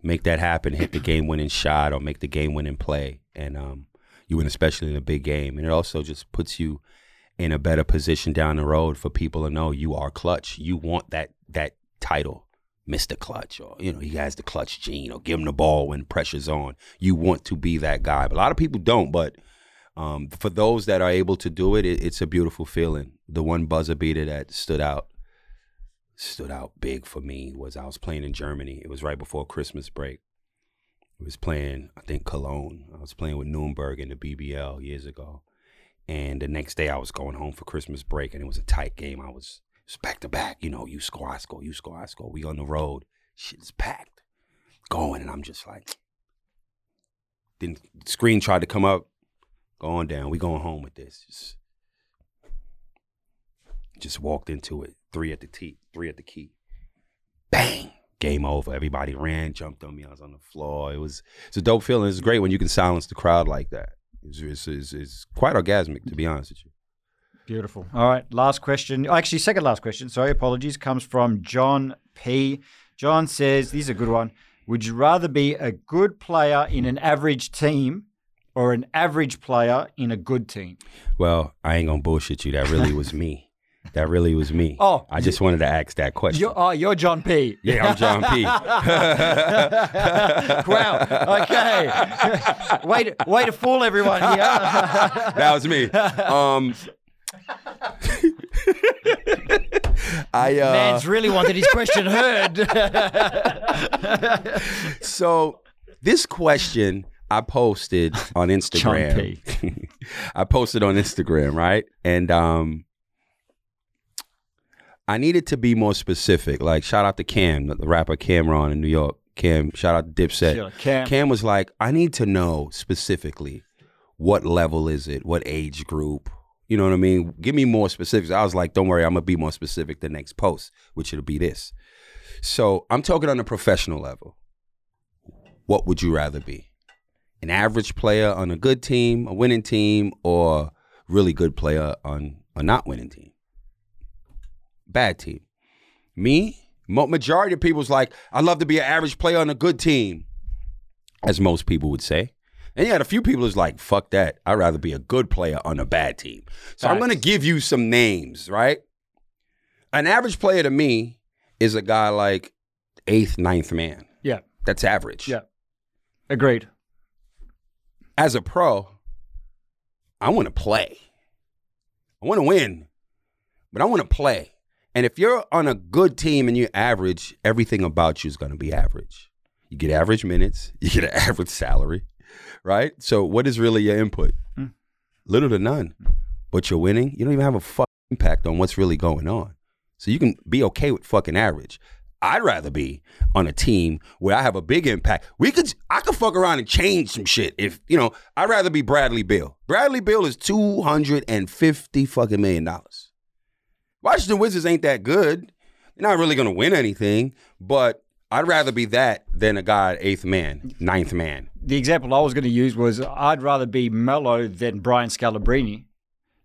make that happen, hit the game winning shot or make the game winning play, and um, you win, especially in a big game. And it also just puts you in a better position down the road for people to know you are clutch. You want that that title, Mr. Clutch, or you know, he has the clutch gene, or give him the ball when pressure's on. You want to be that guy. But a lot of people don't, but um, for those that are able to do it, it, it's a beautiful feeling. The one buzzer beater that stood out stood out big for me was I was playing in Germany. It was right before Christmas break. I was playing, I think Cologne. I was playing with Nuremberg in the BBL years ago. And the next day I was going home for Christmas break and it was a tight game. I was was back to back, you know, you score, I score, you score, I score. We on the road. Shit's packed. Going and I'm just like then the screen tried to come up, going down. We going home with this. Just, just walked into it. Three at the tee, three at the key. Bang! Game over. Everybody ran, jumped on me. I was on the floor. It was it's a dope feeling. It's great when you can silence the crowd like that. It's, it's, it's, it's quite orgasmic, to be honest with you. Beautiful. All right, last question. Oh, actually, second last question. Sorry, apologies. Comes from John P. John says, "This is a good one. Would you rather be a good player in an average team or an average player in a good team?" Well, I ain't gonna bullshit you. That really was me. That really was me. Oh, I just wanted to ask that question. You're, oh, you're John P. yeah, I'm John P. wow. Okay. way, to, way to fool everyone here. that was me. Um, I uh, Man's really wanted his question heard. so this question I posted on Instagram. I posted on Instagram, right? And um I needed to be more specific. Like shout out to Cam, the rapper Cam'ron in New York. Cam, shout out to Dipset. Sure, Cam. Cam was like, I need to know specifically what level is it, what age group. You know what I mean? Give me more specifics. I was like, don't worry, I'm gonna be more specific the next post, which it'll be this. So I'm talking on a professional level. What would you rather be? An average player on a good team, a winning team, or really good player on a not winning team? Bad team. Me, majority of people's like, I'd love to be an average player on a good team, as most people would say. And you had a few people who's like, fuck that. I'd rather be a good player on a bad team. So I'm gonna give you some names, right? An average player to me is a guy like eighth, ninth man. yeah. That's average. Yeah. Agreed. As a pro, I want to play. I want to win, but I want to play. And if you're on a good team and you're average, everything about you is going to be average. You get average minutes, you get an average salary, right? So what is really your input? Mm. Little to none. But you're winning, you don't even have a fuck impact on what's really going on. So you can be okay with fucking average. I'd rather be on a team where I have a big impact. We could I could fuck around and change some shit. If you know, I'd rather be Bradley Beal. Bradley Beal is two hundred and fifty fucking million dollars. Washington Wizards ain't that good. They're not really gonna win anything, but I'd rather be that than a guy eighth man, ninth man. The example I was going to use was I'd rather be Melo than Brian Scalabrine.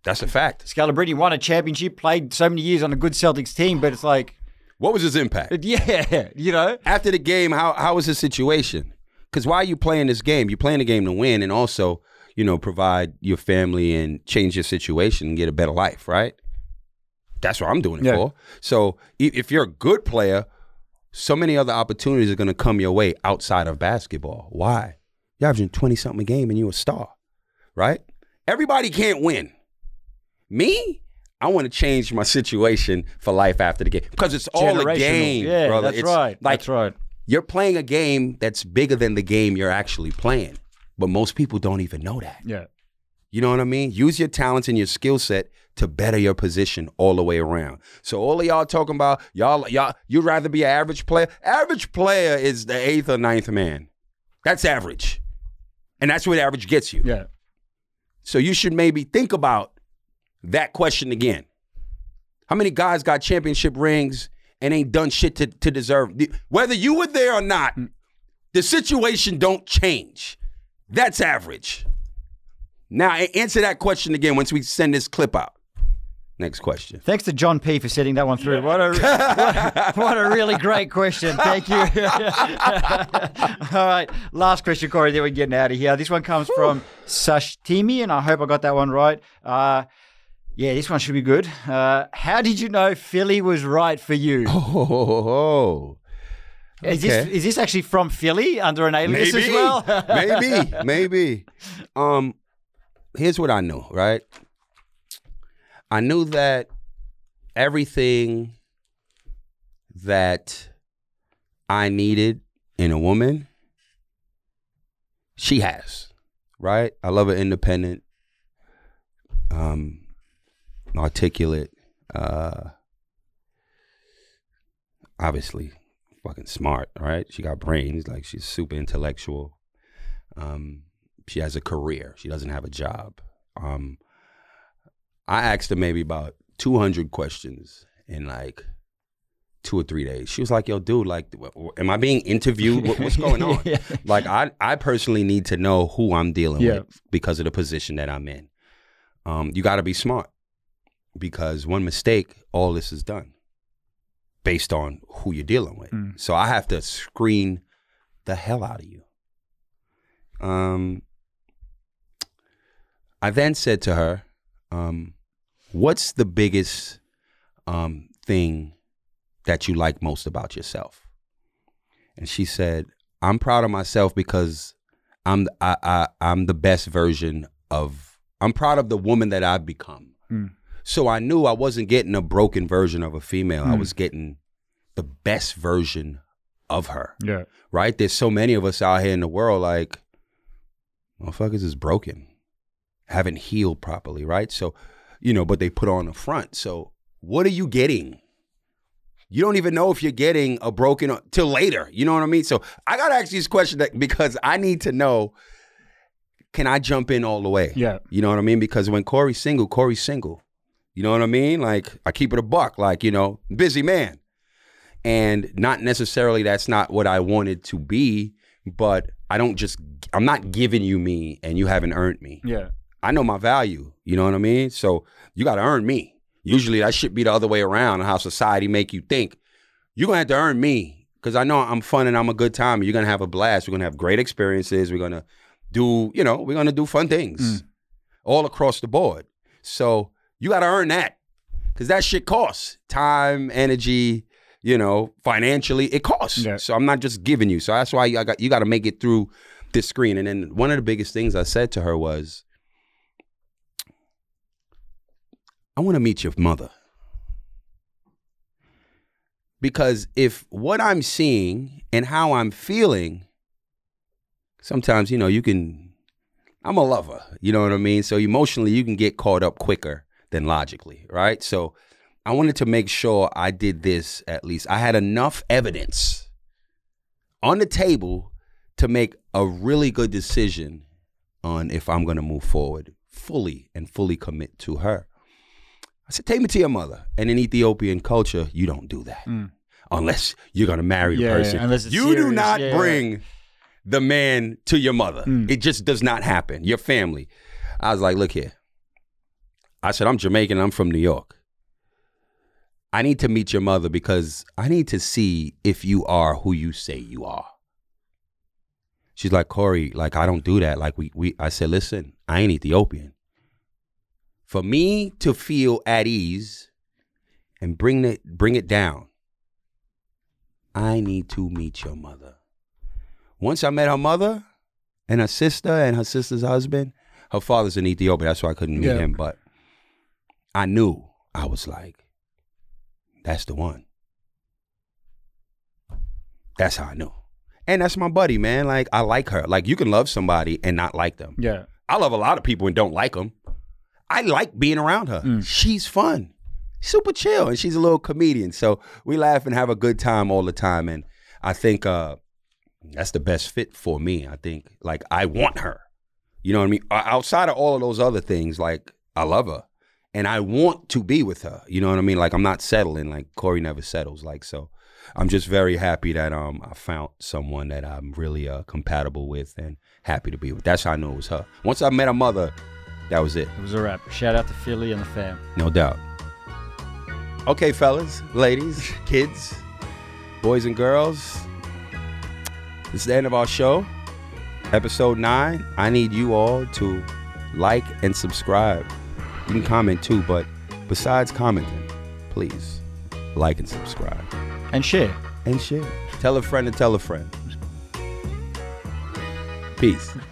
That's a fact. Scalabrine won a championship, played so many years on a good Celtics team, but it's like, What was his impact? yeah, you know? After the game, how how was his situation? Because why are you playing this game? You're playing the game to win and also, you know, provide your family and change your situation and get a better life, right? That's what I'm doing it Yeah. for. So if you're a good player, so many other opportunities are going to come your way outside of basketball. Why? You're averaging 20 something a game and you're a star, right? Everybody can't win. Me, I want to change my situation for life after the game because it's all a game, Yeah, brother. that's It's right. Like that's right. you're playing a game that's bigger than the game you're actually playing. But most people don't even know that. Yeah. You know what I mean? Use your talents and your skill set to better your position all the way around. So all of y'all talking about y'all y'all you'd rather be an average player. Average player is the eighth or ninth man. That's average. And that's what average gets you. Yeah. So you should maybe think about that question again. How many guys got championship rings and ain't done shit to, to deserve whether you were there or not, hmm. the situation don't change. That's average. Now answer that question again once we send this clip out. Next question. Thanks to John P for setting that one through. What a what, what a really great question. Thank you. All right, last question, Corey. Then we're getting out of here. This one comes from Sashtimi, and I hope I got that one right. Uh, yeah, this one should be good. Uh, how did you know Philly was right for you? Oh, Is this is this actually from Philly under an alias maybe, as well? maybe, maybe. Um, here's what I know, Right, I knew that everything that I needed in a woman, she has. Right, I love her independent, um, articulate, uh, obviously fucking smart, right? She got brains, like she's super intellectual. Um, she has a career. She doesn't have a job. Um, I asked her maybe about 200 questions in like two or three days. She was like, "Yo, dude, like, am I being interviewed? What, what's going on?" Yeah. Like, I, I personally need to know who I'm dealing Yeah. with because of the position that I'm in. Um, you got to be smart because one mistake, all this is done based on who you're dealing with. Mm. So I have to screen the hell out of you. Um, I then said to her, um, "What's the biggest um, thing that you like most about yourself? And she said, I'm proud of myself because I'm I, I I'm the best version of I'm proud of the woman that I've become. Mm. So I knew I wasn't getting a broken version of a female. I Mm. was getting the best version of her. Yeah. Right? There's so many of us out here in the world like motherfuckers is broken. Haven't healed properly, right? So, you know, but they put on the front. So what are you getting? You don't even know if you're getting a broken till later. You know what I mean? So I gotta ask you this question that, because I need to know: Can I jump in all the way? Yeah. You know what I mean? Because when Corey's single, Corey's single. You know what I mean? Like I keep it a buck. Like you know, busy man, and not necessarily that's not what I wanted to be. But I don't just. I'm not giving you me, and you haven't earned me. Yeah. I know my value. You know what I mean? So you got to earn me. Usually that should be the other way around. How society make you think. You're gonna have to earn me because I know I'm fun and I'm a good time. You're gonna have a blast. We're gonna have great experiences. We're gonna do, you know, we're gonna do fun things mm. all across the board. So you got to earn that because that shit costs time, energy. You know, financially, it costs. Yeah. So I'm not just giving you. So that's why I got you got to make it through this screen. And then one of the biggest things I said to her was, I want to meet your mother. Because if what I'm seeing and how I'm feeling, sometimes, you know, you can, I'm a lover, you know what I mean? So emotionally, you can get caught up quicker than logically, right? So I wanted to make sure I did this at least. I had enough evidence on the table to make a really good decision on if I'm going to move forward fully and fully commit to her. I said, take me to your mother. And in Ethiopian culture, you don't do that unless you're going to marry the Mm. Yeah, person. unless it's you do not yeah. bring the man to your mother. Mm. It just does not happen. Your family. I was like, look here. I said, I'm Jamaican. I'm from New York. I need to meet your mother because I need to see if you are who you say you are. She's like, Corey, like I don't do that. Like we we I said, listen, I ain't Ethiopian. For me to feel at ease and bring it bring it down, I need to meet your mother. Once I met her mother and her sister and her sister's husband, her father's in Ethiopia. That's why I couldn't meet Yeah. him. But I knew I was like, that's the one. That's how I knew. And that's my buddy, man. Like I like her. Like you can love somebody and not like them. Yeah. I love a lot of people and don't like them. I like being around her. Mm. She's fun, super chill, and she's a little comedian. So we laugh and have a good time all the time. And I think uh, that's the best fit for me. I think like I want her. You know what I mean? Outside of all of those other things, like I love her, and I want to be with her. You know what I mean? Like I'm not settling. Like Corey never settles. Like so. I'm just very happy that um I found someone that I'm really uh, compatible with and happy to be with. That's how I knew it was her. Once I met her mother, that was it, It was a wrap. Shout out to Philly and the fam. no doubt. Okay, fellas, ladies, kids, boys and girls, this is the end of our show. Episode nine. I need you all to like and subscribe. You can comment too, but besides commenting, please like and subscribe And share. and share. Tell a friend to tell a friend. Peace.